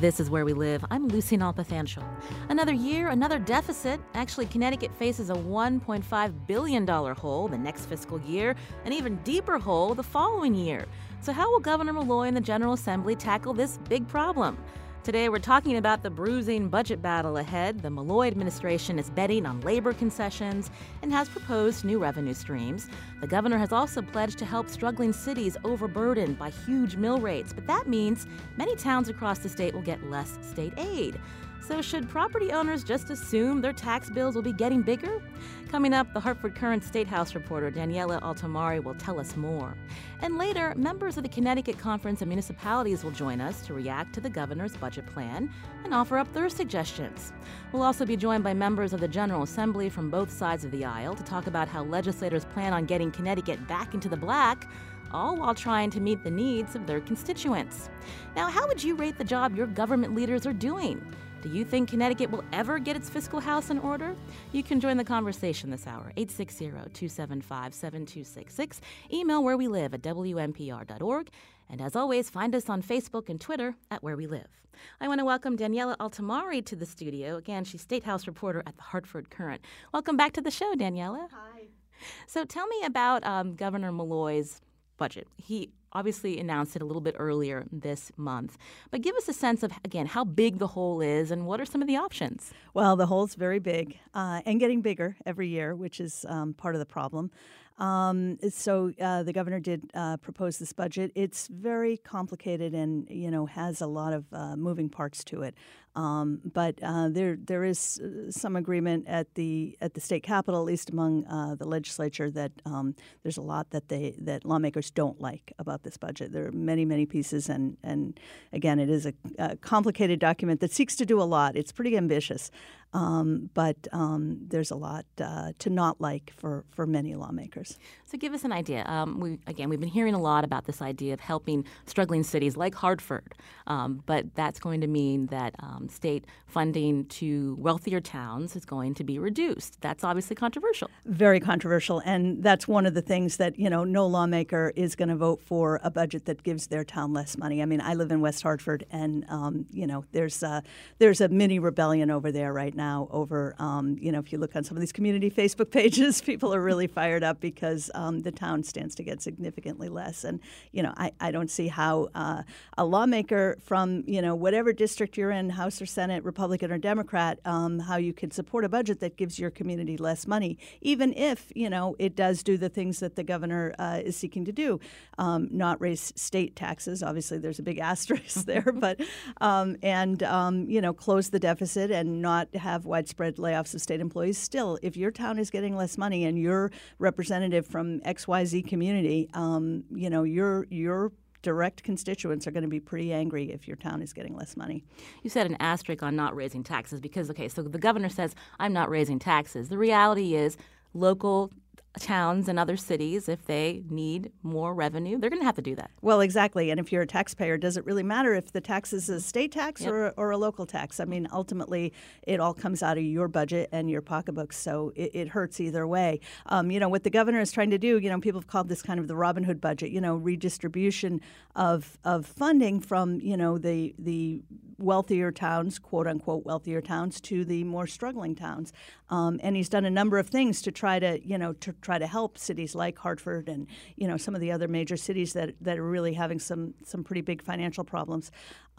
This is Where We Live. I'm Lucy Nalpathanchel. Another year, another deficit. Actually, Connecticut faces a $1.5 billion hole the next fiscal year, an even deeper hole the following year. So, how will Governor Malloy and the General Assembly tackle this big problem? Today, we're talking about the bruising budget battle ahead. The Malloy administration is betting on labor concessions and has proposed new revenue streams. The governor has also pledged to help struggling cities overburdened by huge mill rates, but that means many towns across the state will get less state aid. So, should property owners just assume their tax bills will be getting bigger? Coming up, the Hartford Courant State House reporter Daniela Altimari will tell us more. And later, members of the Connecticut Conference of Municipalities will join us to react to the governor's budget plan and offer up their suggestions. We'll also be joined by members of the General Assembly from both sides of the aisle to talk about how legislators plan on getting Connecticut back into the black all while trying to meet the needs of their constituents. Now, how would you rate the job your government leaders are doing? Do you think Connecticut will ever get its fiscal house in order? You can join the conversation this hour, 860 275 7266. Email where we live at WNPR.org. And as always, find us on Facebook and Twitter at Where We Live. I want to welcome Daniela Altimari to the studio. Again, she's State House reporter at the Hartford Courant. Welcome back to the show, Daniela. Hi. So tell me about um, Governor Malloy's budget. He obviously announced it a little bit earlier this month. But give us a sense of, again, how big the hole is and what are some of the options? Well, the hole's very big uh, and getting bigger every year, which is um, part of the problem. Um, so uh, the governor did uh, propose this budget. It's very complicated and you know has a lot of uh, moving parts to it. Um, but uh, there there is uh, some agreement at the at the state capitol, at least among uh, the legislature, that um, there's a lot that they that lawmakers don't like about this budget. There are many many pieces, and and again, it is a, a complicated document that seeks to do a lot. It's pretty ambitious. Um, but um, there's a lot uh, to not like for, for many lawmakers. So give us an idea. Um, we, again, we've been hearing a lot about this idea of helping struggling cities like Hartford, um, but that's going to mean that um, state funding to wealthier towns is going to be reduced. That's obviously controversial. Very controversial, and that's one of the things that you know no lawmaker is going to vote for a budget that gives their town less money. I mean, I live in West Hartford, and um, you know there's a, there's a mini rebellion over there right now over, um, you know, if you look on some of these community Facebook pages, people are really fired up because um, the town stands to get significantly less. And, you know, I, I don't see how uh, a lawmaker from, you know, whatever district you're in, House or Senate, Republican or Democrat, um, how you could support a budget that gives your community less money, even if, you know, it does do the things that the governor uh, is seeking to do, um, not raise state taxes. Obviously, there's a big asterisk there, but, um, and, um, you know, close the deficit and not have have widespread layoffs of state employees, still, if your town is getting less money and your representative from XYZ community, um, you know, your your direct constituents are going to be pretty angry if your town is getting less money. You said an asterisk on not raising taxes because, okay, so the governor says, I'm not raising taxes. The reality is local towns and other cities, if they need more revenue, they're going to have to do that. Well, exactly. And if you're a taxpayer, does it really matter if the tax is a state tax yep. or, or a local tax? I mean, ultimately, it all comes out of your budget and your pocketbook, so it, it hurts either way. Um, you know, what the governor is trying to do, you know, people have called this kind of the Robin Hood budget, you know, redistribution of, of funding from, you know, the, the wealthier towns, quote unquote wealthier towns, to the more struggling towns. Um, and he's done a number of things to try to, you know, to try to help cities like Hartford and, you know, some of the other major cities that, that are really having some some pretty big financial problems.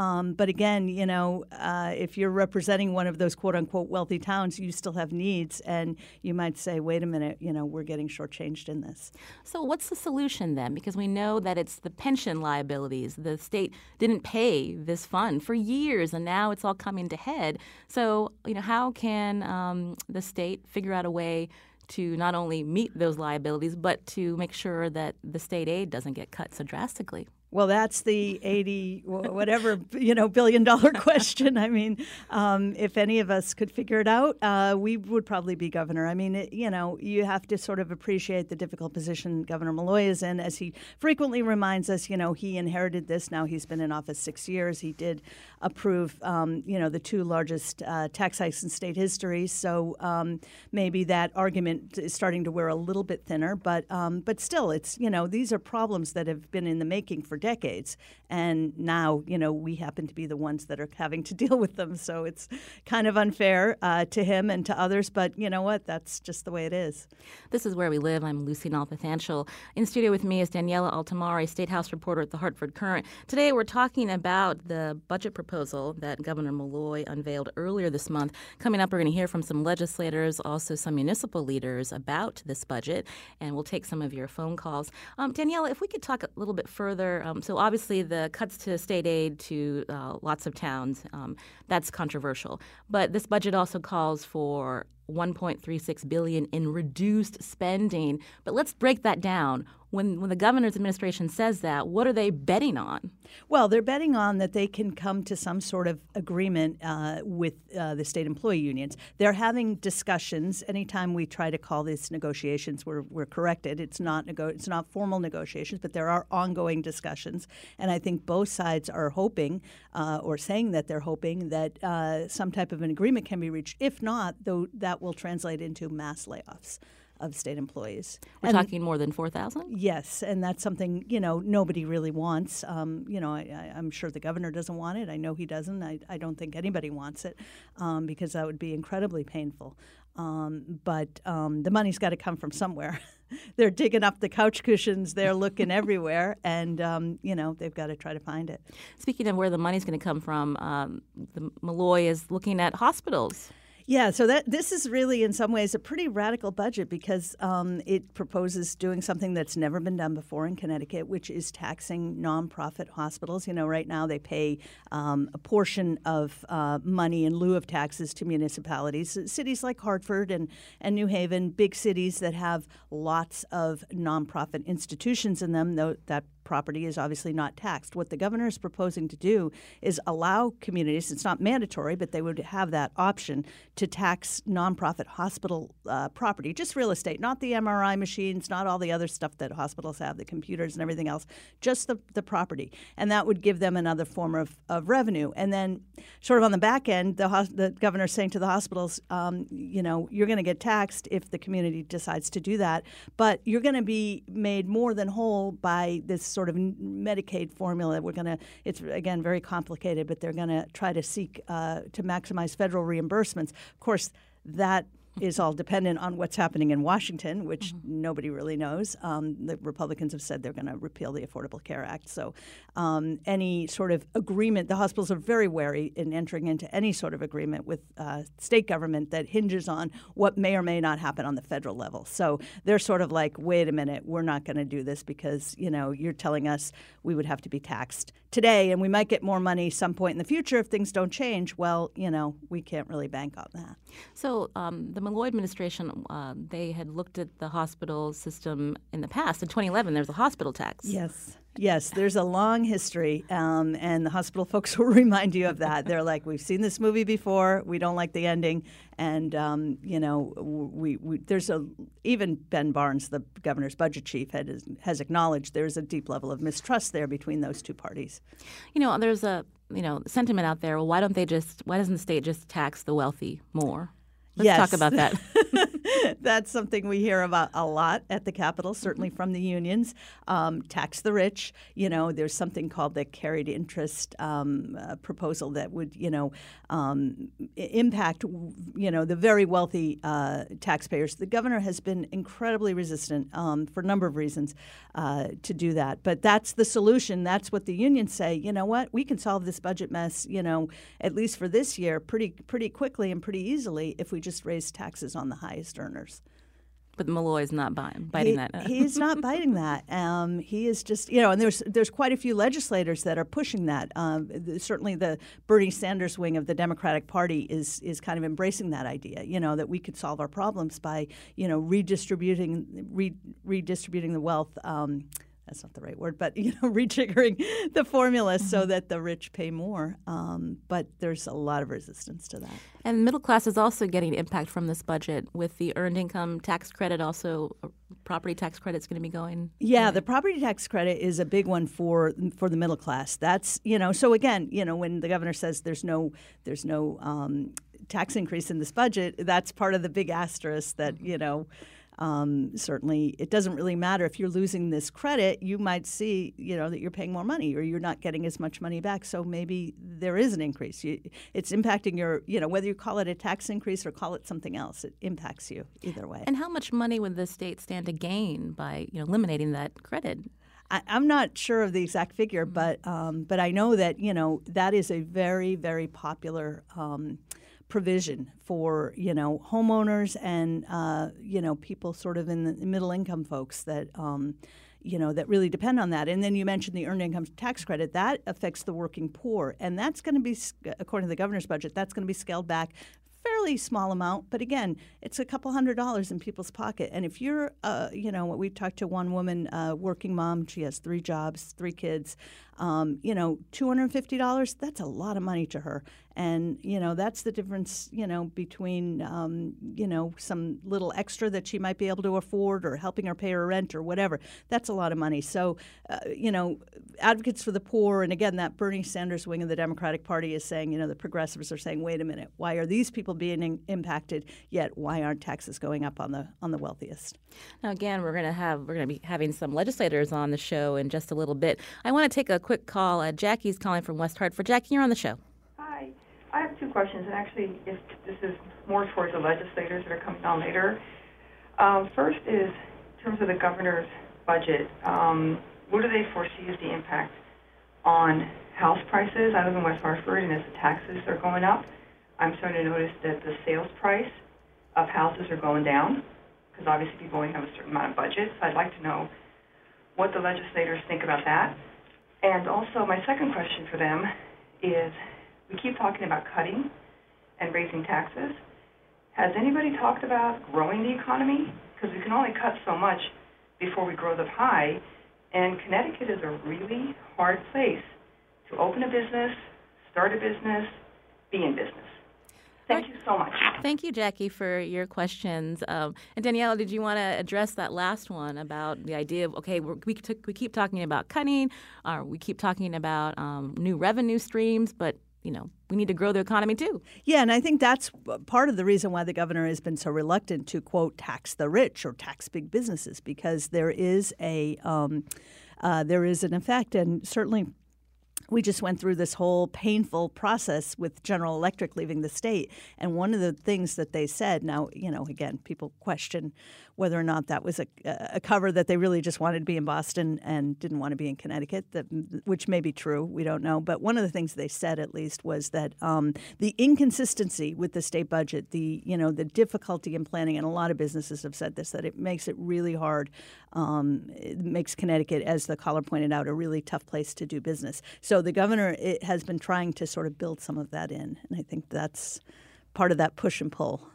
Um, but again, you know, uh, if you're representing one of those quote unquote wealthy towns, you still have needs, and you might say, wait a minute, you know, we're getting shortchanged in this. So, what's the solution then? Because we know that it's the pension liabilities. The state didn't pay this fund for years, and now it's all coming to head. So, you know, how can um, the state figure out a way? To not only meet those liabilities, but to make sure that the state aid doesn't get cut so drastically. Well, that's the eighty whatever you know billion dollar question. I mean, um, if any of us could figure it out, uh, we would probably be governor. I mean, it, you know, you have to sort of appreciate the difficult position Governor Malloy is in, as he frequently reminds us. You know, he inherited this. Now he's been in office six years. He did approve, um, you know, the two largest uh, tax hikes in state history. So um, maybe that argument is starting to wear a little bit thinner. But um, but still, it's you know, these are problems that have been in the making for decades. And now, you know, we happen to be the ones that are having to deal with them. So it's kind of unfair uh, to him and to others. But you know what? That's just the way it is. This is where we live. I'm Lucy Nalpathanchel. In studio with me is Daniela Altimari, State House reporter at the Hartford Courant. Today we're talking about the budget proposal that Governor Malloy unveiled earlier this month. Coming up, we're going to hear from some legislators, also some municipal leaders about this budget, and we'll take some of your phone calls. Um, Daniela, if we could talk a little bit further um, so obviously the cuts to state aid to uh, lots of towns um, that's controversial, but this budget also calls for 1.36 billion in reduced spending. But let's break that down when when the governor's administration says that, what are they betting on? Well, they're betting on that they can come to some sort of agreement uh, with uh, the state employee unions. They're having discussions. Anytime we try to call these negotiations, we're, we're corrected. It's not nego- it's not formal negotiations, but there are ongoing discussions. And I think both sides are hoping uh, or saying that they're hoping that uh, some type of an agreement can be reached. If not, though, that will translate into mass layoffs of state employees. We're and talking more than 4,000? Yes, and that's something, you know, nobody really wants. Um, you know, I, am sure the governor doesn't want it. I know he doesn't. I, I don't think anybody wants it um, because that would be incredibly painful. Um, but um, the money's got to come from somewhere. they're digging up the couch cushions. They're looking everywhere, and um, you know they've got to try to find it. Speaking of where the money's going to come from, um, the Malloy is looking at hospitals. Yeah, so that this is really, in some ways, a pretty radical budget because um, it proposes doing something that's never been done before in Connecticut, which is taxing nonprofit hospitals. You know, right now they pay um, a portion of uh, money in lieu of taxes to municipalities, cities like Hartford and and New Haven, big cities that have lots of nonprofit institutions in them. Though that property is obviously not taxed. What the governor is proposing to do is allow communities, it's not mandatory, but they would have that option to tax nonprofit hospital uh, property, just real estate, not the MRI machines, not all the other stuff that hospitals have, the computers and everything else, just the, the property. And that would give them another form of, of revenue. And then, sort of on the back end, the, the governor is saying to the hospitals, um, you know, you're going to get taxed if the community decides to do that, but you're going to be made more than whole by this sort of Medicaid formula. We're going to, it's again very complicated, but they're going to try to seek uh, to maximize federal reimbursements. Of course, that is all dependent on what's happening in Washington, which mm-hmm. nobody really knows. Um, the Republicans have said they're going to repeal the Affordable Care Act. So, um, any sort of agreement, the hospitals are very wary in entering into any sort of agreement with uh, state government that hinges on what may or may not happen on the federal level. So, they're sort of like, wait a minute, we're not going to do this because, you know, you're telling us we would have to be taxed today and we might get more money some point in the future if things don't change. Well, you know, we can't really bank on that. So, um, the the Malloy administration, uh, they had looked at the hospital system in the past. In 2011, there was a hospital tax. Yes. Yes, there's a long history, um, and the hospital folks will remind you of that. They're like, "We've seen this movie before. We don't like the ending." And um, you know, we, we, there's a even Ben Barnes, the governor's budget chief, had, has acknowledged there's a deep level of mistrust there between those two parties. You know, there's a you know sentiment out there. Well, why don't they just? Why doesn't the state just tax the wealthy more? Let's yes. talk about that. That's something we hear about a lot at the Capitol, certainly mm-hmm. from the unions. Um, tax the rich. You know, there's something called the carried interest um, uh, proposal that would, you know, um, impact, you know, the very wealthy uh, taxpayers. The governor has been incredibly resistant um, for a number of reasons uh, to do that. But that's the solution. That's what the unions say. You know what? We can solve this budget mess, you know, at least for this year, pretty pretty quickly and pretty easily if we just raise taxes on the highest earners. But Malloy is not biting, biting he, that. he's not biting that. Um, he is just, you know, and there's there's quite a few legislators that are pushing that. Um, the, certainly, the Bernie Sanders wing of the Democratic Party is is kind of embracing that idea. You know, that we could solve our problems by, you know, redistributing re, redistributing the wealth. Um, that's not the right word, but you know, rejiggering the formula mm-hmm. so that the rich pay more. Um, but there's a lot of resistance to that. And middle class is also getting impact from this budget with the earned income tax credit. Also, uh, property tax credit is going to be going. Yeah, the property tax credit is a big one for for the middle class. That's you know. So again, you know, when the governor says there's no there's no um, tax increase in this budget, that's part of the big asterisk that you know um, certainly, it doesn't really matter if you're losing this credit. You might see, you know, that you're paying more money or you're not getting as much money back. So maybe there is an increase. You, it's impacting your, you know, whether you call it a tax increase or call it something else. It impacts you either way. And how much money would the state stand to gain by, you know, eliminating that credit? I, am not sure of the exact figure, mm-hmm. but um, but I know that you know that is a very very popular. Um, provision for you know homeowners and uh, you know people sort of in the middle income folks that um, you know that really depend on that. And then you mentioned the earned income tax credit that affects the working poor, and that's going to be according to the governor's budget that's going to be scaled back fairly small amount, but again, it's a couple hundred dollars in people's pocket. And if you're, uh, you know, we've talked to one woman, uh, working mom, she has three jobs, three kids. Um, you know, two hundred and fifty dollars. That's a lot of money to her, and you know that's the difference. You know, between um, you know some little extra that she might be able to afford, or helping her pay her rent, or whatever. That's a lot of money. So, uh, you know, advocates for the poor, and again, that Bernie Sanders wing of the Democratic Party is saying, you know, the progressives are saying, wait a minute, why are these people being in- impacted? Yet, why aren't taxes going up on the on the wealthiest? Now, again, we're going to have we're going to be having some legislators on the show in just a little bit. I want to take a quick call. Uh, Jackie's calling from West Hartford. Jackie, you're on the show. Hi. I have two questions, and actually, if this is more towards the legislators that are coming on later. Um, first is in terms of the governor's budget. Um, what do they foresee as the impact on house prices? I live in West Hartford, and as the taxes are going up, I'm starting to notice that the sales price of houses are going down because obviously people only have a certain amount of budget. So I'd like to know what the legislators think about that. And also, my second question for them is we keep talking about cutting and raising taxes. Has anybody talked about growing the economy? Because we can only cut so much before we grow the pie. And Connecticut is a really hard place to open a business, start a business, be in business. Thank you so much. Thank you, Jackie, for your questions. Um, and Daniela, did you want to address that last one about the idea of okay, we t- we keep talking about cutting, or we keep talking about um, new revenue streams, but you know we need to grow the economy too. Yeah, and I think that's part of the reason why the governor has been so reluctant to quote tax the rich or tax big businesses because there is a um, uh, there is an effect, and certainly we just went through this whole painful process with General Electric leaving the state. And one of the things that they said, now, you know, again, people question whether or not that was a, a cover that they really just wanted to be in Boston and didn't want to be in Connecticut, that, which may be true. We don't know. But one of the things they said, at least, was that um, the inconsistency with the state budget, the you know the difficulty in planning, and a lot of businesses have said this, that it makes it really hard. Um, it makes Connecticut, as the caller pointed out, a really tough place to do business. So the governor has been trying to sort of build some of that in, and I think that's part of that push and pull.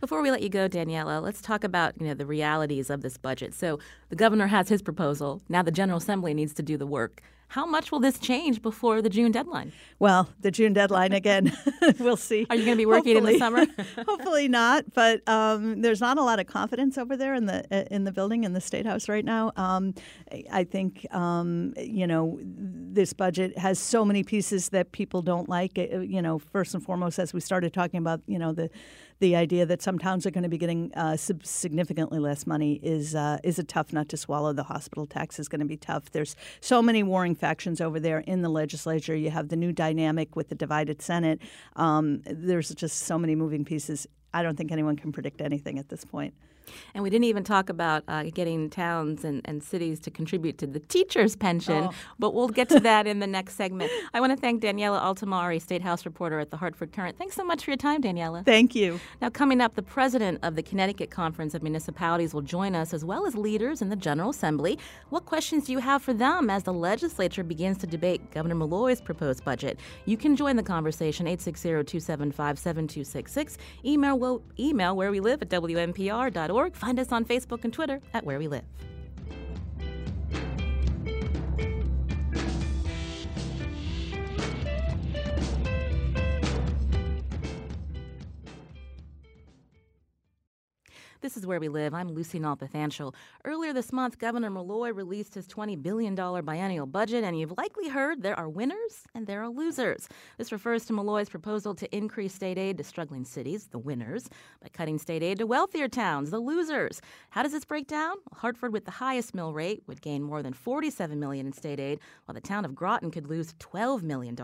Before we let you go, Daniela, let's talk about you know the realities of this budget. So the governor has his proposal. Now the General Assembly needs to do the work. How much will this change before the June deadline? Well, the June deadline again, we'll see. Are you going to be working hopefully, in the summer? hopefully not, but um, there's not a lot of confidence over there in the in the building in the state house right now. Um, I think um, you know this budget has so many pieces that people don't like. You know, first and foremost, as we started talking about, you know the the idea that some towns are going to be getting uh, significantly less money is uh, is a tough nut to swallow. The hospital tax is going to be tough. There's so many warring factions over there in the legislature. You have the new dynamic with the divided Senate. Um, there's just so many moving pieces. I don't think anyone can predict anything at this point. And we didn't even talk about uh, getting towns and, and cities to contribute to the teacher's pension, oh. but we'll get to that in the next segment. I want to thank Daniela Altimari, State House reporter at the Hartford Courant. Thanks so much for your time, Daniela. Thank you. Now, coming up, the president of the Connecticut Conference of Municipalities will join us, as well as leaders in the General Assembly. What questions do you have for them as the legislature begins to debate Governor Malloy's proposed budget? You can join the conversation 860 275 7266. Email, email where we live at Find us on Facebook and Twitter at Where We Live. This is where we live. I'm Lucy Nalpathanchel. Earlier this month, Governor Malloy released his $20 billion biennial budget, and you've likely heard there are winners and there are losers. This refers to Malloy's proposal to increase state aid to struggling cities, the winners, by cutting state aid to wealthier towns, the losers. How does this break down? Hartford, with the highest mill rate, would gain more than 47 million in state aid, while the town of Groton could lose $12 million.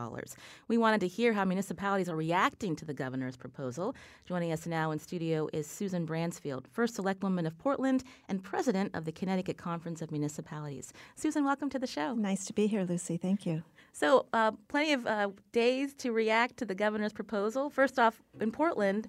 We wanted to hear how municipalities are reacting to the governor's proposal. Joining us now in studio is Susan Bransfield first selectwoman of Portland and president of the Connecticut Conference of Municipalities. Susan, welcome to the show. Nice to be here, Lucy. Thank you. So, uh, plenty of uh, days to react to the governor's proposal. First off, in Portland,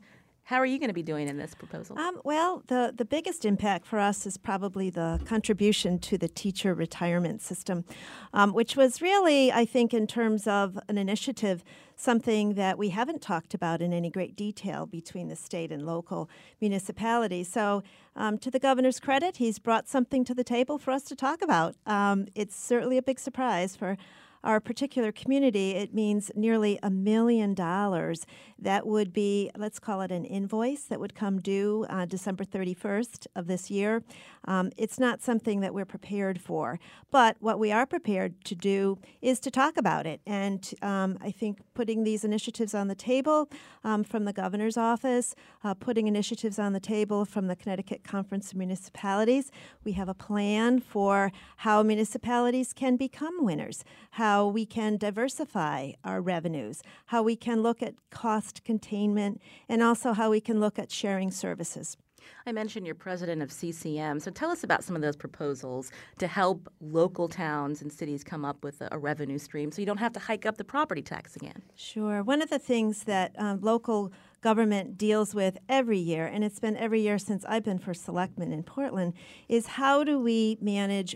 how are you going to be doing in this proposal? Um, well, the, the biggest impact for us is probably the contribution to the teacher retirement system, um, which was really, I think, in terms of an initiative, something that we haven't talked about in any great detail between the state and local municipalities. So, um, to the governor's credit, he's brought something to the table for us to talk about. Um, it's certainly a big surprise for our particular community, it means nearly a million dollars. That would be, let's call it an invoice that would come due uh, December 31st of this year. Um, it's not something that we're prepared for, but what we are prepared to do is to talk about it. And um, I think putting these initiatives on the table um, from the governor's office, uh, putting initiatives on the table from the Connecticut Conference of Municipalities, we have a plan for how municipalities can become winners. How how we can diversify our revenues, how we can look at cost containment, and also how we can look at sharing services. I mentioned you're president of CCM, so tell us about some of those proposals to help local towns and cities come up with a, a revenue stream so you don't have to hike up the property tax again. Sure. One of the things that um, local government deals with every year, and it's been every year since I've been for selectman in Portland, is how do we manage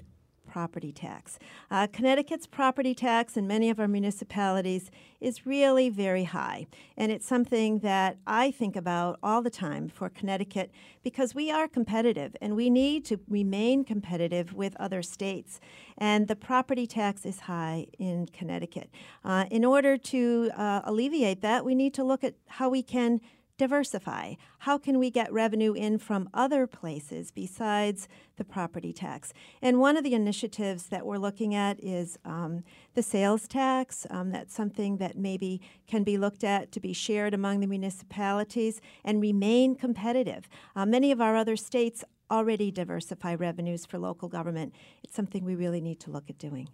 property tax. Uh, Connecticut's property tax in many of our municipalities is really very high, and it's something that I think about all the time for Connecticut because we are competitive and we need to remain competitive with other states. And the property tax is high in Connecticut. Uh, in order to uh, alleviate that, we need to look at how we can diversify. How can we get revenue in from other places besides the property tax? And one of the initiatives that we're looking at is um, the sales tax. Um, that's something that maybe can be looked at to be shared among the municipalities and remain competitive. Uh, many of our other states already diversify revenues for local government. It's something we really need to look at doing.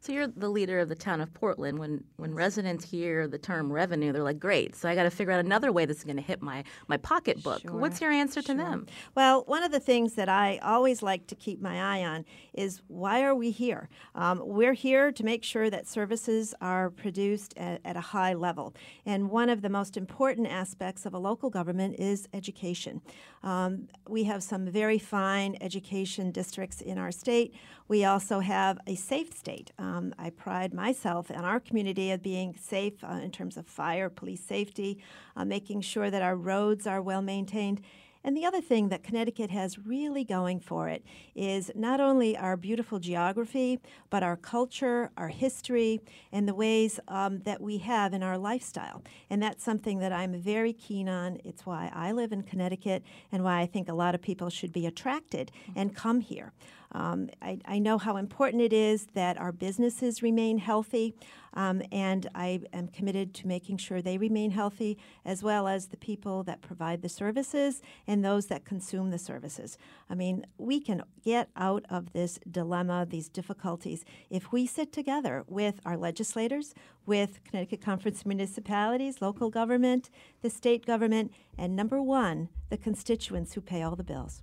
So you're the leader of the town of Portland. When when residents hear the term revenue, they're like, "Great! So I got to figure out another way this is going to hit my my pocketbook." Sure. What's your answer sure. to them? Well, one of the things that I always like to keep my eye on is why are we here? Um, we're here to make sure that services are produced at, at a high level, and one of the most important aspects of a local government is education. Um, we have some very fine education districts in our state. We also have a safe state. Um, I pride myself and our community of being safe uh, in terms of fire, police safety, uh, making sure that our roads are well maintained. And the other thing that Connecticut has really going for it is not only our beautiful geography, but our culture, our history, and the ways um, that we have in our lifestyle. And that's something that I'm very keen on. It's why I live in Connecticut and why I think a lot of people should be attracted and come here. Um, I, I, know how important it is that our businesses remain healthy, um, and I am committed to making sure they remain healthy, as well as the people that provide the services and those that consume the services. I mean, we can get out of this dilemma, these difficulties, if we sit together with our legislators, with Connecticut Conference municipalities, local government, the state government, and number one, the constituents who pay all the bills.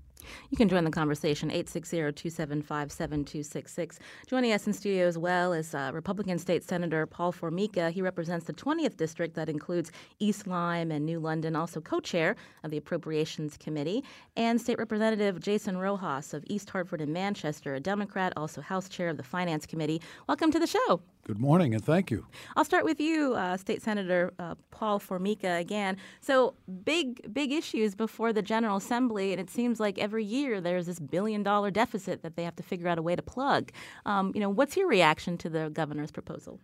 You can join the conversation 860-275-7266. Joining us in studio as well is uh, Republican State Senator Paul Formica. He represents the 20th district that includes East Lyme and New London, also co-chair of the Appropriations Committee, and State Representative Jason Rojas of East Hartford and Manchester, a Democrat, also House Chair of the Finance Committee. Welcome to the show. Good morning, and thank you. I'll start with you, uh, State Senator uh, Paul Formica, again. So, big, big issues before the General Assembly, and it seems like every year there's this billion dollar deficit that they have to figure out a way to plug. Um, you know, what's your reaction to the governor's proposal?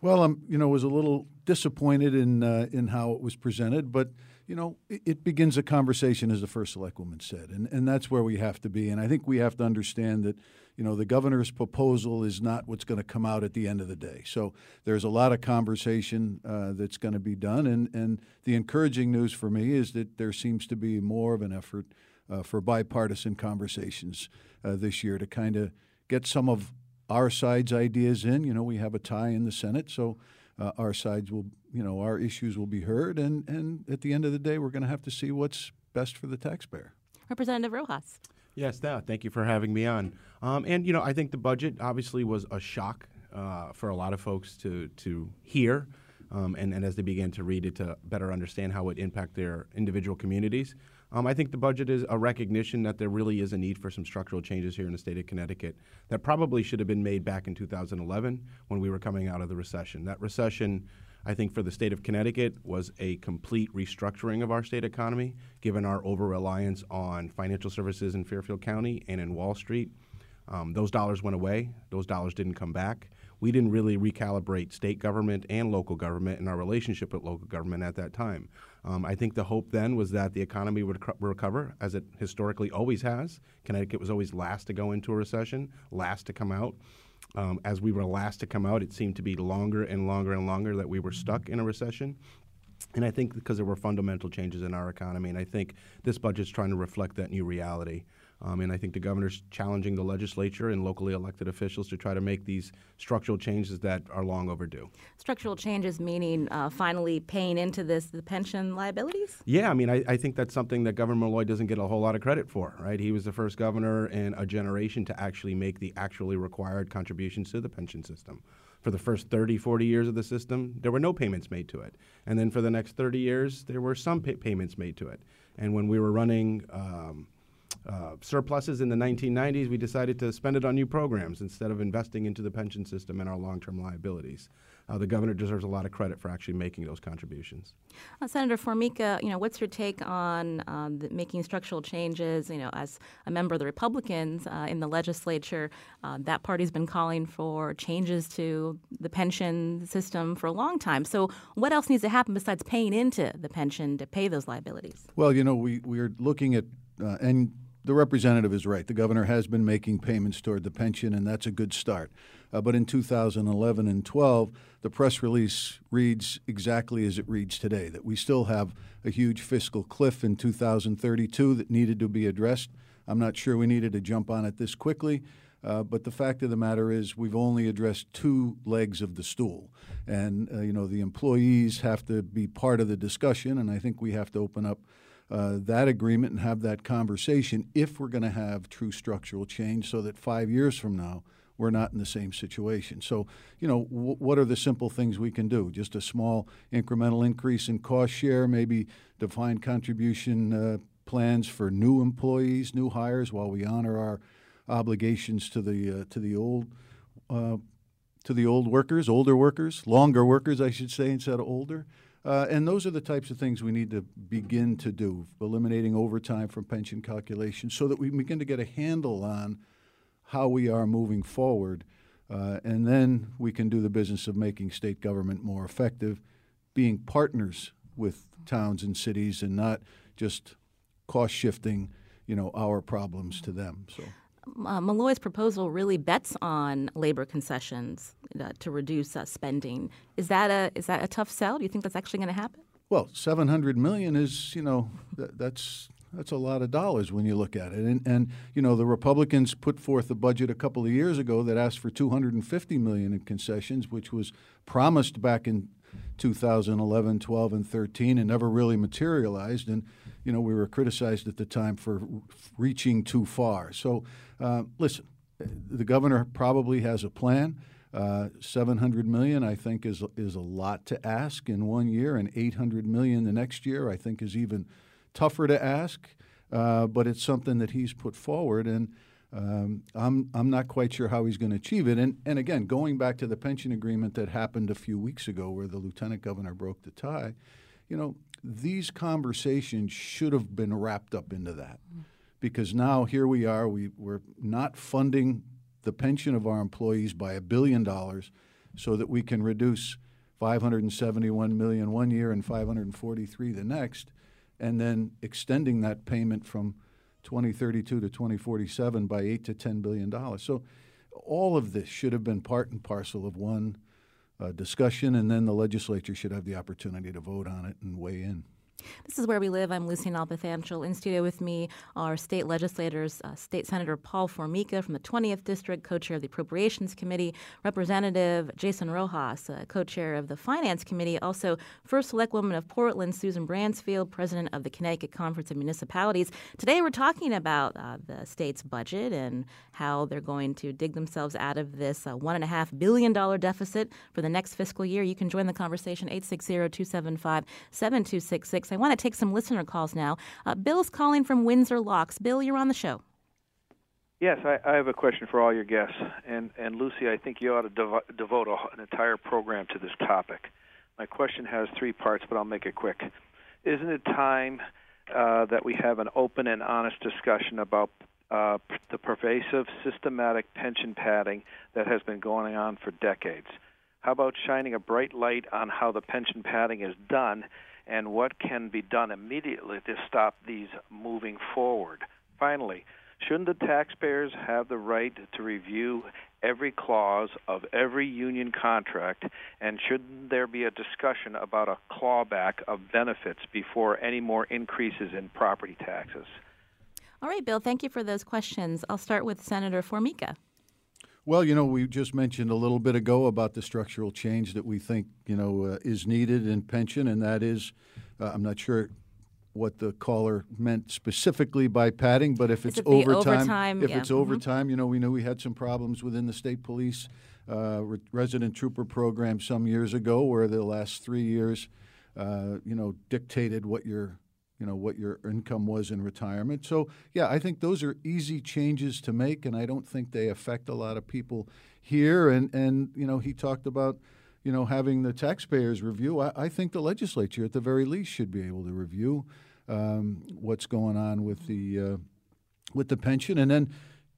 Well, I'm you know was a little disappointed in uh, in how it was presented, but you know it, it, begins a conversation, as the first selectwoman said, and and that's where we have to be. And I think we have to understand that you know the governor's proposal is not what's going to come out at the end of the day. So there's a lot of conversation uh, that's going to be done, and and the encouraging news for me is that there seems to be more of an effort uh, for bipartisan conversations uh, this year to kind of get some of our side's ideas in. You know, we have a tie in the Senate, so uh, our sides will, you know, our issues will be heard, and and at the end of the day, we're going to have to see what's best for the taxpayer. Representative Rojas. Yes, now thank you for having me on. Um, and you know, I think the budget obviously was a shock uh, for a lot of folks to to hear. Um, and, and as they began to read it to better understand how it impact their individual communities. Um, I think the budget is a recognition that there really is a need for some structural changes here in the state of Connecticut that probably should have been made back in 2011 when we were coming out of the recession. That recession, I think, for the state of Connecticut was a complete restructuring of our state economy, given our over reliance on financial services in Fairfield County and in Wall Street. Um, those dollars went away, those dollars didn't come back we didn't really recalibrate state government and local government and our relationship with local government at that time. Um, I think the hope then was that the economy would recover, as it historically always has. Connecticut was always last to go into a recession, last to come out. Um, as we were last to come out, it seemed to be longer and longer and longer that we were stuck in a recession. And I think because there were fundamental changes in our economy, and I think this budget's trying to reflect that new reality. Um, and I think the governor's challenging the legislature and locally elected officials to try to make these structural changes that are long overdue. Structural changes meaning uh, finally paying into this the pension liabilities? Yeah, I mean, I, I, think that's something that Governor Malloy doesn't get a whole lot of credit for, right? He was the first governor in a generation to actually make the actually required contributions to the pension system. For the first 30, 40 years of the system, there were no payments made to it. And then for the next 30 years, there were some pay- payments made to it. And when we were running um, uh, surpluses in the 1990s, we decided to spend it on new programs instead of investing into the pension system and our long-term liabilities. Uh, the governor deserves a lot of credit for actually making those contributions. Uh, Senator Formica, you know, what's your take on um, the, making structural changes? You know, as a member of the Republicans uh, in the legislature, uh, that party's been calling for changes to the pension system for a long time. So, what else needs to happen besides paying into the pension to pay those liabilities? Well, you know, we we're looking at uh, and the representative is right. The governor has been making payments toward the pension, and that's a good start. Uh, but in 2011 and 12, the press release reads exactly as it reads today that we still have a huge fiscal cliff in 2032 that needed to be addressed. I'm not sure we needed to jump on it this quickly. Uh, but the fact of the matter is, we've only addressed two legs of the stool, and uh, you know the employees have to be part of the discussion, and I think we have to open up uh, that agreement and have that conversation if we're going to have true structural change so that five years from now we're not in the same situation. So, you know, w- what are the simple things we can do? Just a small incremental increase in cost share, maybe defined contribution uh, plans for new employees, new hires, while we honor our obligations to the uh, to the old. Uh, to the old workers, older workers, longer workers, I should say, instead of older. Uh, and those are the types of things we need to begin to do, eliminating overtime from pension calculations so that we begin to get a handle on how we are moving forward. Uh, and then we can do the business of making state government more effective, being partners with towns and cities and not just cost shifting, you know, our problems to them. So uh, Malloy's proposal really bets on labor concessions uh, to reduce uh, spending. Is that a is that a tough sell? Do you think that's actually going to happen? Well, seven hundred million is you know th- that's that's a lot of dollars when you look at it. And, and you know the Republicans put forth a budget a couple of years ago that asked for 250 million in concessions, which was promised back in 2011, 12, and 13, and never really materialized. And you know, we were criticized at the time for reaching too far. So, uh, listen, the governor probably has a plan. Uh, 700 million, I think, is is a lot to ask in one year, and 800 million the next year, I think, is even tougher to ask. Uh, but it's something that he's put forward, and um, I'm I'm not quite sure how he's going to achieve it. And and again, going back to the pension agreement that happened a few weeks ago, where the lieutenant governor broke the tie, you know, these conversations should have been wrapped up into that. Because now here we are, we, we're not funding the pension of our employees by a billion dollars. so that we can reduce 571 million one year and 543 the next, and then extending that payment from 2032 to 2047 by 8 to 10 billion dollars. So all of this should have been part and parcel of one Uh, discussion, and then the legislature should have the opportunity to vote on it and weigh in. This is Where We Live. I'm Lucy Nalpathanchel. In studio with me are state legislators, uh, State Senator Paul Formica from the 20th District, co-chair of the Appropriations Committee, Representative Jason Rojas, uh, co-chair of the Finance Committee, also First Select Woman of Portland, Susan Bransfield, president of the Connecticut Conference of Municipalities. Today we're talking about uh, the state's budget and how they're going to dig themselves out of this uh, $1.5 billion deficit for the next fiscal year. You can join the conversation 860-275-7266. I want to take some listener calls now. Uh, Bill's calling from Windsor Locks. Bill, you're on the show. Yes, I, I have a question for all your guests. And, and Lucy, I think you ought to devo- devote a, an entire program to this topic. My question has three parts, but I'll make it quick. Isn't it time uh, that we have an open and honest discussion about uh, the pervasive, systematic pension padding that has been going on for decades? How about shining a bright light on how the pension padding is done and what can be done immediately to stop these moving forward. Finally, shouldn't the taxpayers have the right to review every clause of every union contract, and shouldn't there be a discussion about a clawback of benefits before any more increases in property taxes? All right, Bill, thank you for those questions. I'll start with Senator Formica. Well, you know, we just mentioned a little bit ago about the structural change that we think, you know, uh, is needed in pension, and that is, uh, I'm not sure what the caller meant specifically by padding, but if it's it overtime, overtime? if Yeah. it's Mhm. overtime, you know, we knew we had some problems within the state police uh, re- resident trooper program some years ago, where the last three years, uh, you know, dictated what your you know what your income was in retirement. So yeah, I think those are easy changes to make, and I don't think they affect a lot of people here. And and you know he talked about you know having the taxpayers review. I, I think the legislature at the very least should be able to review um, what's going on with the uh, with the pension, and then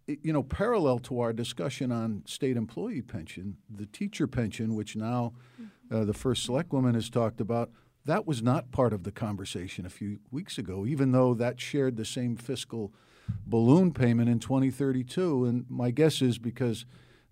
you know parallel to our discussion on state employee pension, the teacher pension, which now uh, the first select woman has talked about that was not part of the conversation a few weeks ago, even though that shared the same fiscal balloon payment in 2032. And my guess is because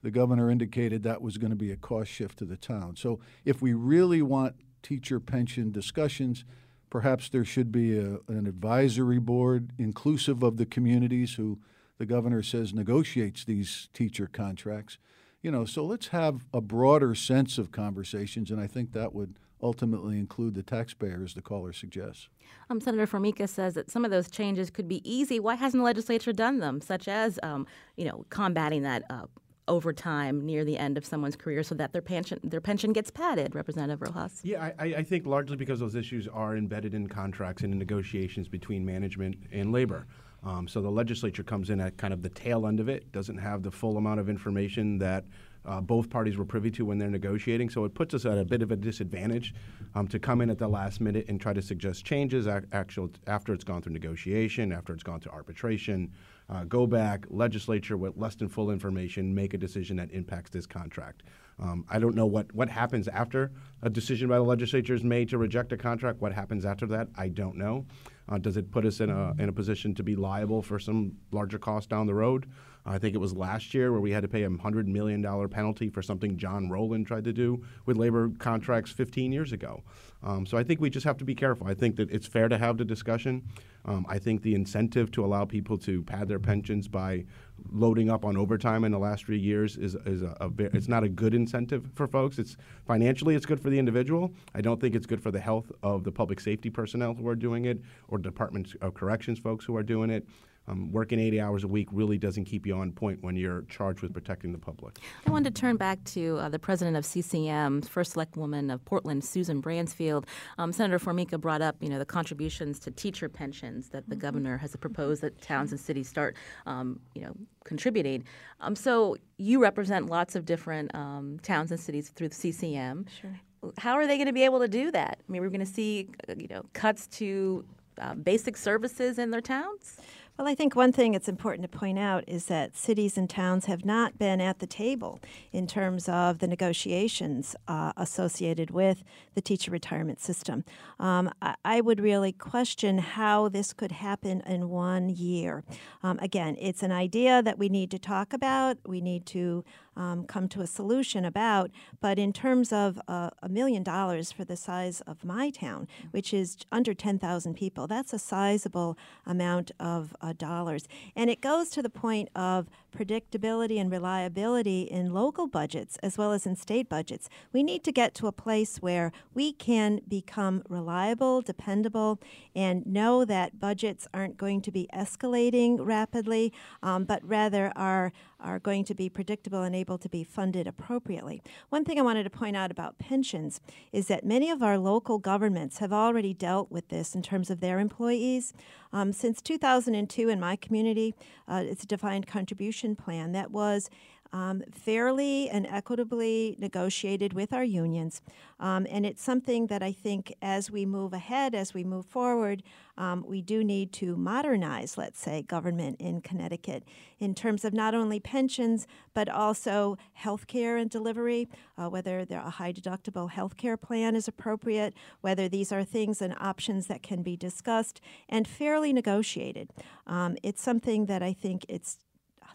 the governor indicated that was going to be a cost shift to the town. So if we really want teacher pension discussions, perhaps there should be a, an advisory board inclusive of the communities who the governor says negotiates these teacher contracts. You know, so let's have a broader sense of conversations, and I think that would ultimately include the taxpayer, as the caller suggests. Um, Senator Formica says that some of those changes could be easy. Why hasn't the legislature done them, such as, um, you know, combating that uh, overtime near the end of someone's career so that their pension their pension gets padded? Representative Rojas. Yeah, I, I- I think largely because those issues are embedded in contracts and in negotiations between management and labor. Um, so the legislature comes in at kind of the tail end of it, doesn't have the full amount of information that uh, both parties were privy to when they're negotiating. So it puts us at a bit of a disadvantage um, to come in at the last minute and try to suggest changes ac- actual, after it's gone through negotiation, after it's gone to arbitration. Uh, go back, legislature with less than full information, make a decision that impacts this contract. Um, I don't know what, what happens after a decision by the legislature is made to reject a contract. What happens after that, I don't know. Uh, does it put us in a, in a position to be liable for some larger cost down the road? I think it was last year where we had to pay a $100 million penalty for something John Rowland tried to do with labor contracts 15 years ago. Um, so I think we just have to be careful. I think that it's fair to have the discussion. Um, I think the incentive to allow people to pad their pensions by loading up on overtime in the last three years is, is a, a ve- it's not a good incentive for folks. It's financially it's good for the individual. I don't think it's good for the health of the public safety personnel who are doing it or Department of Corrections folks who are doing it. Um, working 80 hours a week really doesn't keep you on point when you're charged with protecting the public. I wanted to turn back to uh, the president of CCM, first select woman of Portland, Susan Bransfield. Um, Senator Formica brought up, you know, the contributions to teacher pensions that the governor has proposed that towns and cities start, um, you know, contributing. Um, so you represent lots of different um, towns and cities through the CCM. Sure. How are they going to be able to do that? I mean, we're going to see, uh, you know, cuts to uh, basic services in their towns. Well, I think one thing it's important to point out is that cities and towns have not been at the table in terms of the negotiations uh, associated with the teacher retirement system. Um, I, I, would really question how this could happen in one year. Um, again, it's an idea that we need to talk about, we need to um, come to a solution about, but in terms of uh, a million dollars for the size of my town, which is under 10,000 people, that's a sizable amount of uh, dollars. And it goes to the point of predictability and reliability in local budgets as well as in state budgets. We need to get to a place where we can become reliable, dependable, and know that budgets aren't going to be escalating rapidly, um, but rather are are going to be predictable and able to be funded appropriately. One thing I wanted to point out about pensions is that many of our local governments have already dealt with this in terms of their employees. Um, since 2002 in my community, uh, it's a defined contribution plan. That was um, fairly and equitably negotiated with our unions. Um, and it's something that I think as we move ahead, as we move forward, um, we do need to modernize, let's say, government in Connecticut in terms of not only pensions, but also health care and delivery, uh, whether a high deductible health care plan is appropriate, whether these are things and options that can be discussed and fairly negotiated. Um, it's something that I think it's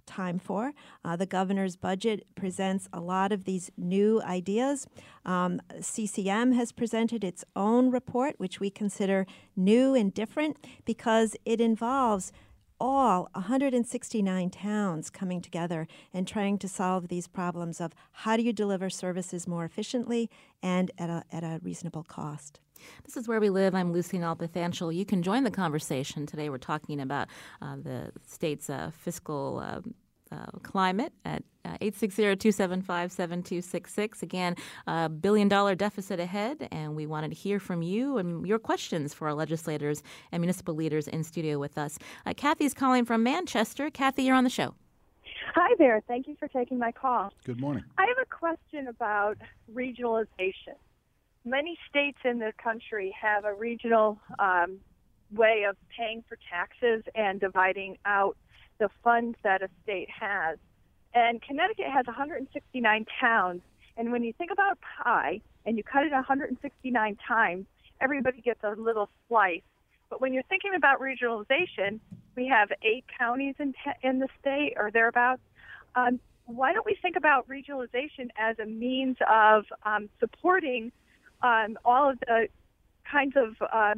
time for. Uh, the governor's budget presents a lot of these new ideas. Um, CCM has presented its own report, which we consider new and different because it involves all 169 towns coming together and trying to solve these problems of how do you deliver services more efficiently and at a, at a reasonable cost. This is Where We Live. I'm Lucy Nalpathanchil. You can join the conversation. Today we're talking about uh, the state's uh, fiscal uh, uh climate at uh, 860-275-7266. Again, a billion dollar deficit ahead, and we wanted to hear from you and your questions for our legislators and municipal leaders in studio with us. Uh, Kathy's calling from Manchester. Kathy, you're on the show. Hi there. Thank you for taking my call. Good morning. I have a question about regionalization many states in the country have a regional um, way of paying for taxes and dividing out the funds that a state has. And Connecticut has 169 towns. And when you think about a pie and you cut it 169 times, everybody gets a little slice. But when you're thinking about regionalization, we have eight counties in, in the state or thereabouts. Um, why don't we think about regionalization as a means of um, supporting um, all of the kinds of uh,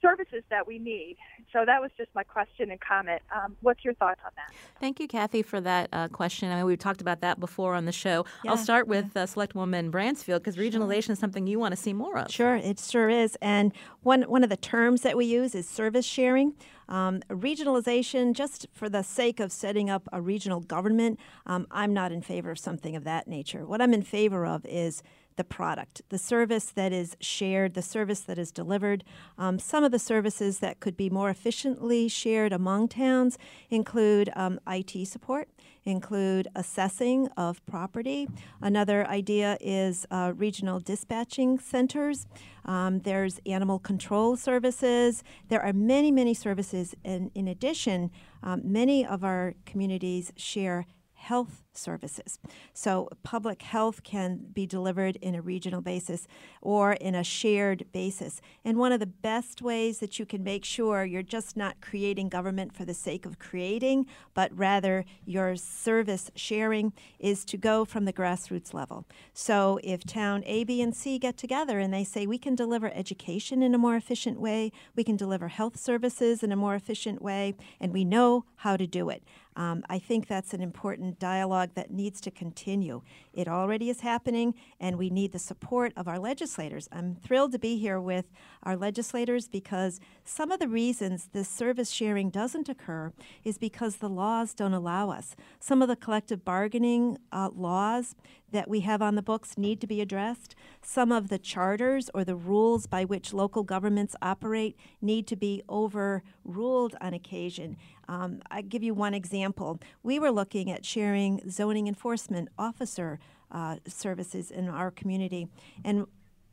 services that we need. So that was just my question and comment. Um, what's your thoughts on that? Thank you, Kathy, for that uh, question. I mean, we've talked about that before on the show. Yeah, I'll start with yeah. uh, Selectwoman Bransfield because regionalization sure. is something you want to see more of. Sure, it sure is. And one one of the terms that we use is service sharing. Um, regionalization, just for the sake of setting up a regional government, um, I'm not in favor of something of that nature. What I'm in favor of is the product, the service that is shared, the service that is delivered. Um, some of the services that could be more efficiently shared among towns include um, IT support, include assessing of property. Another idea is uh, regional dispatching centers. Um, there's animal control services. There are many, many services. And in addition, um, many of our communities share health services. So, public health can be delivered in a regional basis or in a shared basis. And one of the best ways that you can make sure you're just not creating government for the sake of creating, but rather your service sharing is to go from the grassroots level. So, if town A, B, and C get together and they say we can deliver education in a more efficient way, we can deliver health services in a more efficient way, and we know how to do it. Um, I think that's an important dialogue that needs to continue. It already is happening, and we need the support of our legislators. I'm thrilled to be here with our legislators because some of the reasons this service sharing doesn't occur is because the laws don't allow us. Some of the collective bargaining uh, laws that we have on the books need to be addressed. Some of the charters or the rules by which local governments operate need to be overruled on occasion. Um, I give you one example. We were looking at sharing zoning enforcement officer uh, services in our community, and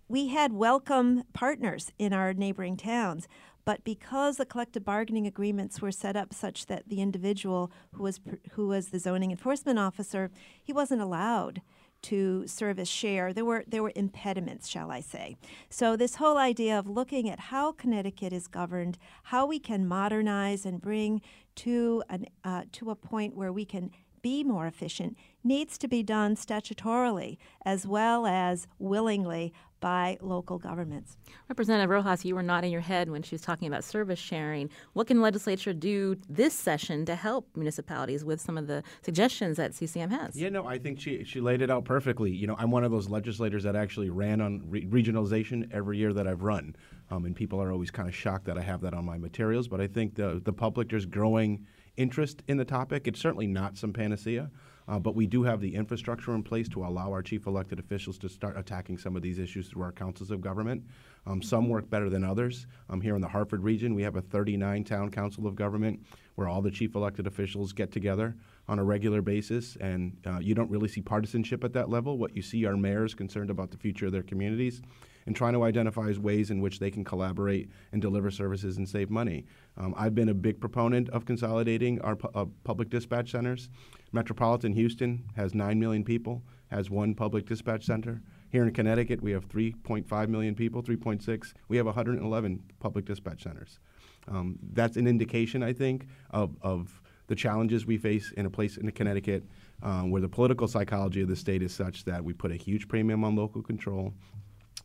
we had welcome partners in our neighboring towns, But because the collective bargaining agreements were set up such that the individual who was who was the zoning enforcement officer, he wasn't allowed to service share. There were there were impediments, shall I say. So this whole idea of looking at how Connecticut is governed, how we can modernize and bring to an uh, to a point where we can be more efficient needs to be done statutorily as well as willingly by local governments. Representative Rojas, you were nodding your head when she was talking about service sharing. What can legislature do this session to help municipalities with some of the suggestions that CCM has? Yeah, no, I think she she laid it out perfectly. You know, I'm one of those legislators that actually ran on re- regionalization every year that I've run, um, and people are always kind of shocked that I have that on my materials. But I think the the public there's growing interest in the topic. It's certainly not some panacea. Uh, but we do have the infrastructure in place to allow our chief elected officials to start attacking some of these issues through our councils of government. Um, some work better than others. Um, here in the Hartford region, we have a 39 town council of government where all the chief elected officials get together on a regular basis, and uh, you don't really see partisanship at that level. What you see are mayors concerned about the future of their communities and trying to identify ways in which they can collaborate and deliver services and save money. Um, I've been a big proponent of consolidating our pu- uh, public dispatch centers. Metropolitan Houston has 9 million people, has one public dispatch center. Here in Connecticut, we have 3.5 million people, 3.6. We have 111 public dispatch centers. Um, that's an indication, I think, of, of the challenges we face in a place in Connecticut um, where the political psychology of the state is such that we put a huge premium on local control,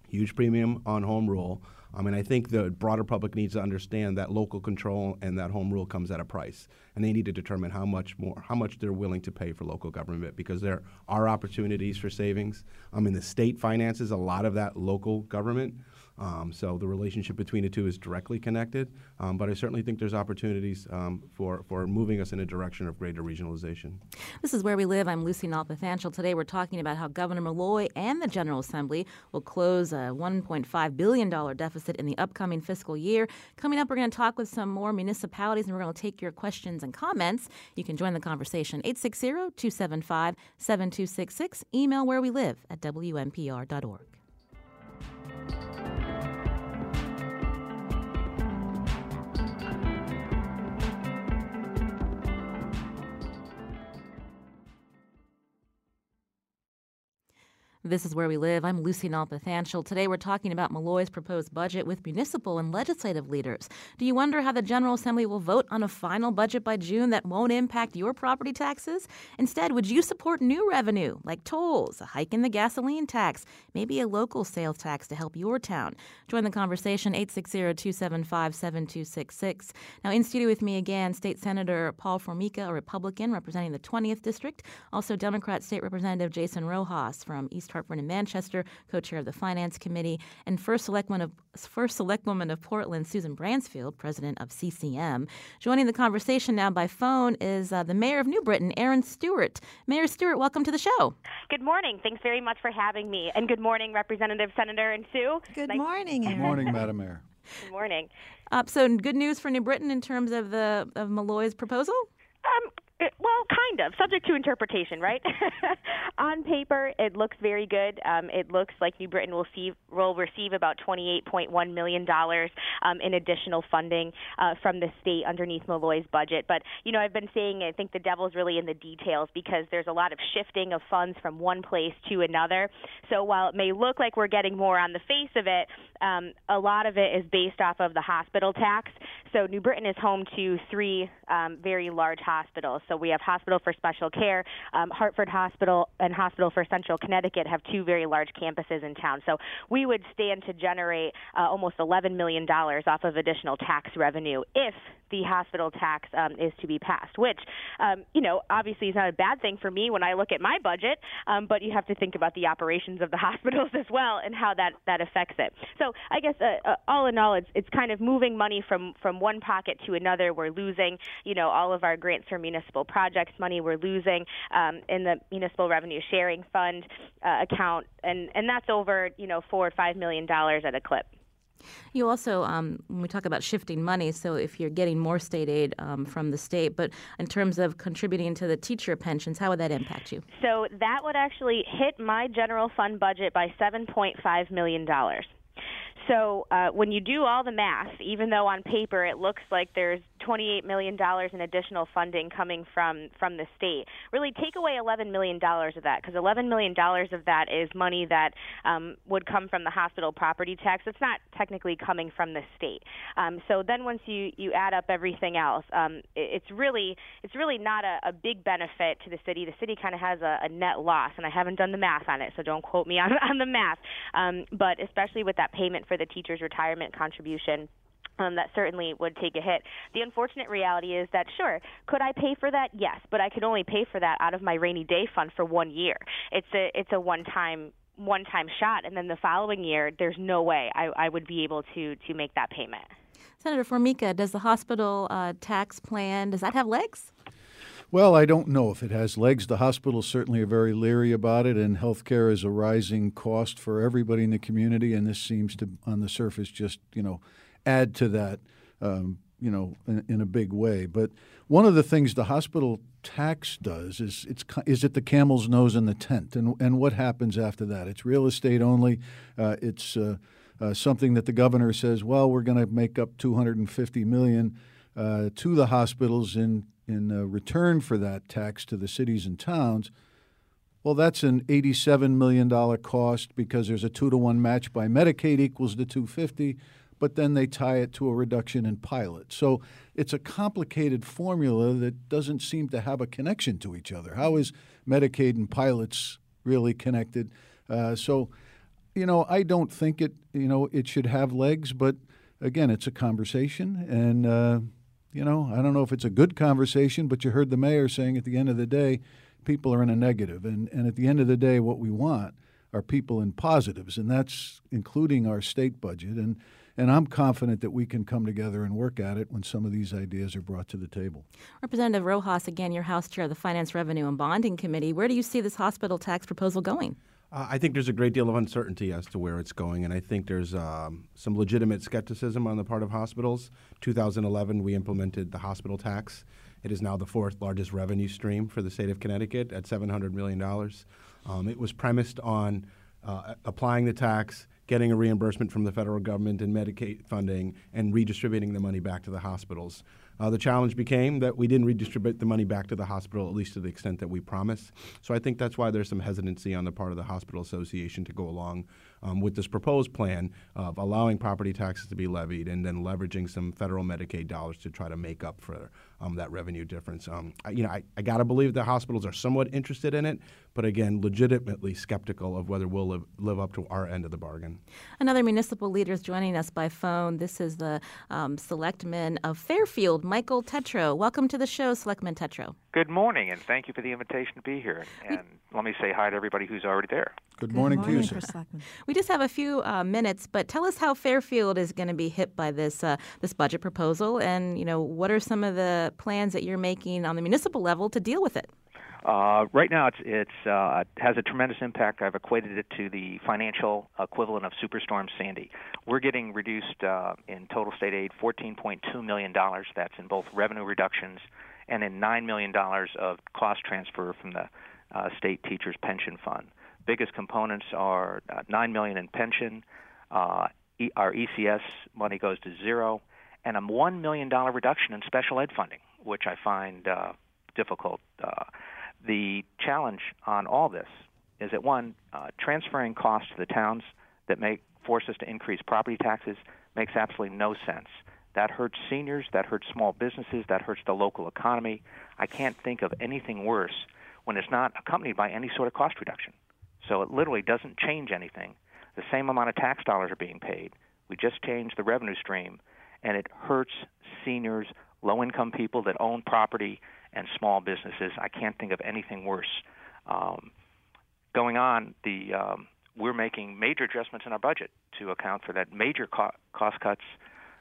huge premium on home rule. Um, I mean, I think the broader public needs to understand that local control and that home rule comes at a price, and they need to determine how much more, how much they're willing to pay for local government because there are opportunities for savings. Um, I mean, the state finances a lot of that local government. Um, so the relationship between the two is directly connected, um, but I certainly think there's opportunities um, for, for moving us in a direction of greater regionalization. This is Where We Live. I'm Lucy Nalpathanchil. Today we're talking about how Governor Malloy and the General Assembly will close a $1.5 billion deficit in the upcoming fiscal year. Coming up, we're going to talk with some more municipalities and we're going to take your questions and comments. You can join the conversation 860 275 7266. Email where we live at WNPR.org. This is Where We Live. I'm Lucy Nalpathanchil. Today we're talking about Malloy's proposed budget with municipal and legislative leaders. Do you wonder how the General Assembly will vote on a final budget by June that won't impact your property taxes? Instead, would you support new revenue like tolls, a hike in the gasoline tax, maybe a local sales tax to help your town? Join the conversation 860-275-7266. Now in studio with me again, State Senator Paul Formica, a Republican representing the 20th District, also Democrat State Representative Jason Rojas from East Hartford and Manchester, co-chair of the Finance Committee, and first selectwoman of first selectwoman of Portland, Susan Bransfield, president of CCM. Joining the conversation now by phone is uh, the mayor of New Britain, Erin Stewart. Mayor Stewart, welcome to the show. Good morning. Thanks very much for having me, and good morning, Representative Senator and Sue. Good nice- morning, Erin. Good morning, Madam Mayor. Good morning. Uh, so, good news for New Britain in terms of the of Malloy's proposal. Um, it, well, kind of, subject to interpretation, right? On paper, it looks very good. Um, it looks like New Britain will, see, will receive about $28.1 million um, in additional funding uh, from the state underneath Malloy's budget. But, you know, I've been saying I think the devil's really in the details because there's a lot of shifting of funds from one place to another. So while it may look like we're getting more on the face of it, um, a lot of it is based off of the hospital tax. So New Britain is home to three um, very large hospitals. So we have Hospital for Special Care, um, Hartford Hospital, and Hospital for Central Connecticut have two very large campuses in town. So we would stand to generate uh, almost $11 million off of additional tax revenue if the hospital tax um, is to be passed, which, um, you know, obviously is not a bad thing for me when I look at my budget, um, but you have to think about the operations of the hospitals as well and how that, that affects it. So I guess uh, uh, all in all, it's, it's kind of moving money from, from one pocket to another. We're losing, you know, all of our grants for municipal projects money we're losing um, in the municipal revenue sharing fund uh, account, and, and that's over, you know, four or five million dollars at a clip. You also, um, when we talk about shifting money, so if you're getting more state aid um, from the state, but in terms of contributing to the teacher pensions, how would that impact you? So that would actually hit my general fund budget by $7.5 million. so uh, when you do all the math, even though on paper it looks like there's 28 million dollars in additional funding coming from from the state, really take away 11 million dollars of that because 11 million dollars of that is money that um, would come from the hospital property tax. It's not technically coming from the state. Um, so then once you you add up everything else, um, it, it's really it's really not a, a big benefit to the city. The city kind of has a, a net loss, and I haven't done the math on it, so don't quote me on on the math. Um, but especially with that payment for the teacher's retirement contribution. Um, that certainly would take a hit. The unfortunate reality is that, sure, could I pay for that? Yes, but I could only pay for that out of my rainy day fund for one year. It's a it's a one time one time shot, and then the following year, there's no way I, I would be able to to make that payment. Senator Formica, does the hospital uh, tax plan does that have legs? Well, I don't know if it has legs. The hospitals certainly are very leery about it, and healthcare is a rising cost for everybody in the community, and this seems to, on the surface, just you know, add to that, um, you know, in, in, a big way. But one of the things the hospital tax does is it's is it the camel's nose in the tent, and and what happens after that? It's real estate only. Uh, it's uh, uh, something that the governor says, well, we're going to make up 250 million uh, to the hospitals in in uh, return for that tax to the cities and towns, well, that's an $87 million cost because there's a two to one match by Medicaid equals the 250, but then they tie it to a reduction in pilots. So it's a complicated formula that doesn't seem to have a connection to each other. How is Medicaid and pilots really connected? Uh, so, you know, I don't think it, you know, it should have legs, but again, it's a conversation, and uh, you know, I don't know if it's a good conversation, but you heard the mayor saying at the end of the day, people are in a negative. And, and at the end of the day, what we want are people in positives, and that's including our state budget. And, and I'm confident that we can come together and work at it when some of these ideas are brought to the table. Representative Rojas, again, your House Chair of the Finance, Revenue, and Bonding Committee. Where do you see this hospital tax proposal going? Uh, I think there's a great deal of uncertainty as to where it's going, and I think there's um, some legitimate skepticism on the part of hospitals. 2011, we implemented the hospital tax. It is now the fourth largest revenue stream for the state of Connecticut at $700 million. Um, it was premised on uh, applying the tax, getting a reimbursement from the federal government and Medicaid funding, and redistributing the money back to the hospitals. Uh, the challenge became that we didn't redistribute the money back to the hospital, at least to the extent that we promised. So I think that's why there's some hesitancy on the part of the Hospital Association to go along um, with this proposed plan of allowing property taxes to be levied and then leveraging some federal Medicaid dollars to try to make up for um, that revenue difference. Um, I, you know, I, I got to believe the hospitals are somewhat interested in it, but again, legitimately skeptical of whether we'll live, live up to our end of the bargain. Another municipal leader is joining us by phone. This is the um, selectman of Fairfield, Michael Tetreau. Welcome to the show, Selectman Tetreau. Good morning, and thank you for the invitation to be here. And let me say hi to everybody who's already there. Good morning, Good morning to you, sir. We just have a few uh, minutes, but tell us how Fairfield is going to be hit by this uh, this budget proposal, and you know what are some of the plans that you're making on the municipal level to deal with it. Uh, right now, it's it's uh, has a tremendous impact. I've equated it to the financial equivalent of Superstorm Sandy. We're getting reduced uh, in total state aid, $14.2 million. That's in both revenue reductions and in $9 million of cost transfer from the uh, state teachers pension fund. Biggest components are uh, 9 million in pension. Uh, our ECS money goes to zero, and a $1 million reduction in special ed funding, which I find uh, difficult. The challenge on all this is that one, uh, transferring costs to the towns that force us to increase property taxes makes absolutely no sense. That hurts seniors, that hurts small businesses, that hurts the local economy. I can't think of anything worse when it's not accompanied by any sort of cost reduction. So it literally doesn't change anything. The same amount of tax dollars are being paid. We just changed the revenue stream, and it hurts seniors, low income people that own property, and small businesses. I can't think of anything worse. Um, going on, the um, we're making major adjustments in our budget to account for that. Major co- cost cuts,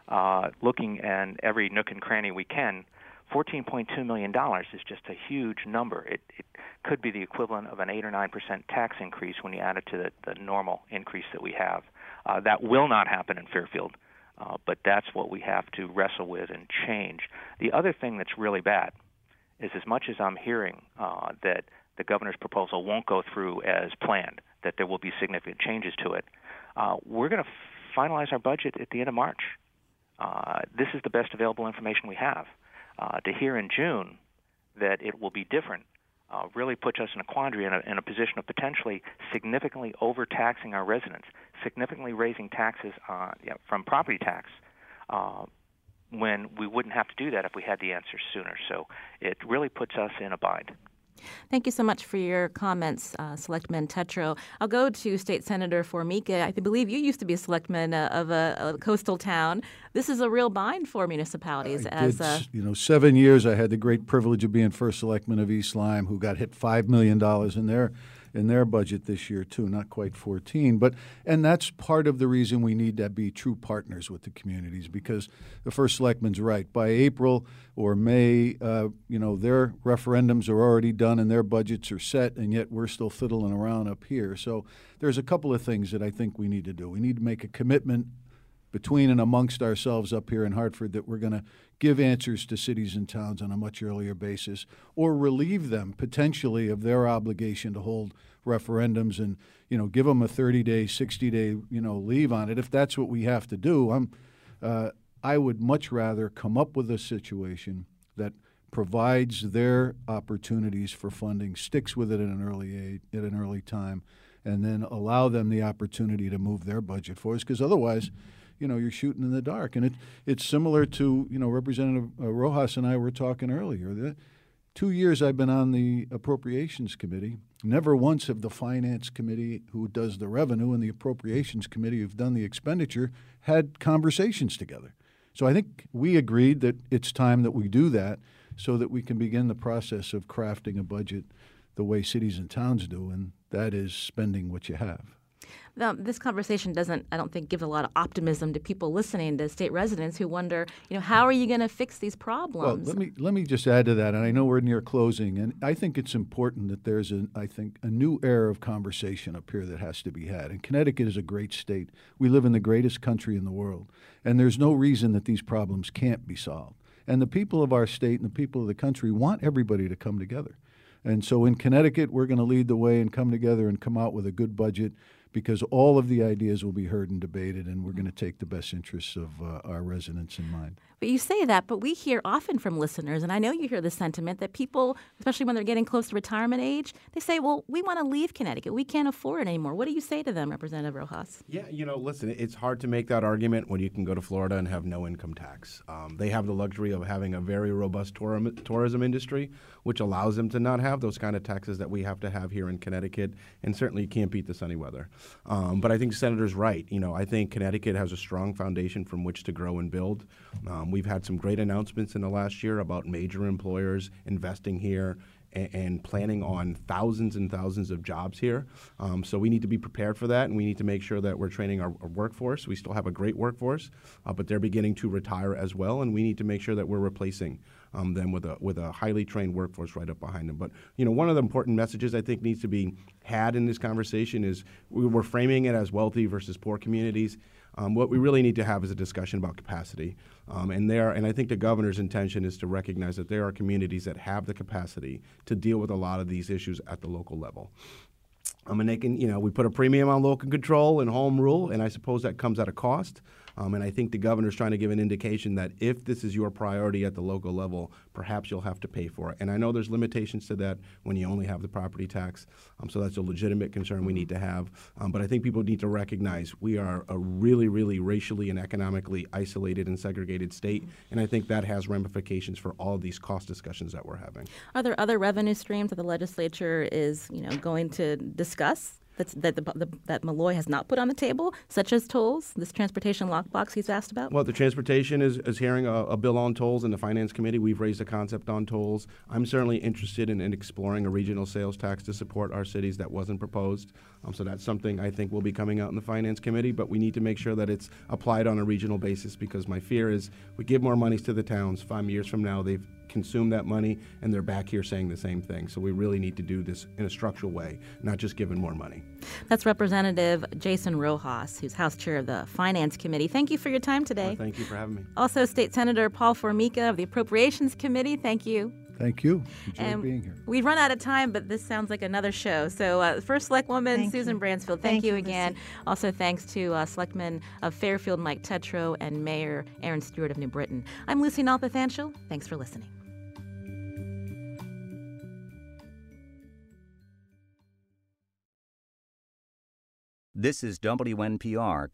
uh, looking at every nook and cranny we can. $14.2 million is just a huge number. It, it could be the equivalent of an 8 or 9% tax increase when you add it to the, the normal increase that we have. Uh, that will not happen in Fairfield, uh, but that's what we have to wrestle with and change. The other thing that's really bad is as much as I'm hearing uh, that the governor's proposal won't go through as planned, that there will be significant changes to it, uh, we're going to finalize our budget at the end of March. Uh, this is the best available information we have. Uh, to hear in June that it will be different uh, really puts us in a quandary in a, in a position of potentially significantly overtaxing our residents, significantly raising taxes uh, from property tax when we wouldn't have to do that if we had the answers sooner. So it really puts us in a bind. Thank you so much for your comments, uh, Selectman Tetreau. I'll go to State Senator Formica. I believe you used to be a selectman uh, of a, a, coastal town. This is a real bind for municipalities. I as did, a, you know, seven years I had the great privilege of being first selectman of East Lyme, who got hit five million dollars in their in their budget this year too, not quite 14. But and that's part of the reason we need to be true partners with the communities because the first selectman's right. By April or May, uh, you know, their referendums are already done and their budgets are set, and yet we're still fiddling around up here. So there's a couple of things that I think we need to do. We need to make a commitment between and amongst ourselves up here in Hartford that we're going to give answers to cities and towns on a much earlier basis or relieve them potentially of their obligation to hold referendums and you know give them a 30 day 60 day you know leave on it. If that's what we have to do i'm uh, i would much rather come up with a situation that provides their opportunities for funding sticks with it at an early age, at an early time and then allow them the opportunity to move their budget for us because otherwise you know you're shooting in the dark. And it it's similar to you know representative uh, rojas and i were talking earlier the two years i've been on the appropriations committee. Never once have the finance committee who does the revenue and the appropriations committee who've done the expenditure had conversations together. So i think we agreed that it's time that we do that so that we can begin the process of crafting a budget the way cities and towns do and that is spending what you have now, this conversation doesn't, I don't think, give a lot of optimism to people listening, to state residents who wonder, you know, how are you going to fix these problems? Well, let me let me just add to that, and I know we're near closing, and I think it's important that there's a, I think, a new era of conversation up here that has to be had. And Connecticut is a great state. We live in the greatest country in the world, and there's no reason that these problems can't be solved. And the people of our state and the people of the country want everybody to come together. And so in Connecticut, we're going to lead the way and come together and come out with a good budget because all of the ideas will be heard and debated, and we're going to take the best interests of uh, our residents in mind. But you say that, but we hear often from listeners, and I know you hear the sentiment that people, especially when they're getting close to retirement age, they say, well, we want to leave Connecticut. We can't afford it anymore. What do you say to them, Representative Rojas? Yeah, you know, listen, it's hard to make that argument when you can go to Florida and have no income tax. Um, they have the luxury of having a very robust tourism, tourism industry, which allows them to not have those kind of taxes that we have to have here in Connecticut, and certainly you can't beat the sunny weather. Um, but I think the Senator's right. You know, I think Connecticut has a strong foundation from which to grow and build. Um, we've had some great announcements in the last year about major employers investing here and, and planning on thousands and thousands of jobs here. Um, so we need to be prepared for that, and we need to make sure that we're training our, our workforce. We still have a great workforce, uh, but they're beginning to retire as well, and we need to make sure that we're replacing um, them with a with a highly trained workforce right up behind them. But you know, one of the important messages I think needs to be had in this conversation is we're framing it as wealthy versus poor communities. Um, what we really need to have is a discussion about capacity. Um, and there, and I think the governor's intention is to recognize that there are communities that have the capacity to deal with a lot of these issues at the local level. Um, mean, they can, you know, we put a premium on local control and home rule, and I suppose that comes at a cost. Um, and I think the governor's trying to give an indication that if this is your priority at the local level, perhaps you'll have to pay for it. And I know there's limitations to that when you only have the property tax. Um, so that's a legitimate concern we need to have. Um, but I think people need to recognize we are a really, really racially and economically isolated and segregated state. And I think that has ramifications for all these cost discussions that we're having. Are there other revenue streams that the legislature is, you know, going to discuss? That's, that the, the, that Malloy has not put on the table, such as tolls, this transportation lockbox he's asked about? Well, the transportation is, is hearing a, a, bill on tolls in the Finance Committee. We've raised a concept on tolls. I'm certainly interested in, in exploring a regional sales tax to support our cities that wasn't proposed. Um, so that's something I think will be coming out in the Finance Committee, but we need to make sure that it's applied on a regional basis because my fear is we give more monies to the towns. Five years from now, they've consume that money, and they're back here saying the same thing. So we really need to do this in a structural way, not just giving more money. That's Representative Jason Rojas, who's House Chair of the Finance Committee. Thank you for your time today. Well, thank you for having me. Also, State Senator Paul Formica of the Appropriations Committee. Thank you. Thank you. Enjoyed and being here. We've run out of time, but this sounds like another show. So, uh, First Selectwoman Thank Susan you. Bransfield, thank, Thank you you, again. Also, thanks to uh, Selectman of Fairfield Mike Tetreau and Mayor Erin Stewart of New Britain. I'm Lucy Nalpathanchil. Thanks for listening. This is WNPR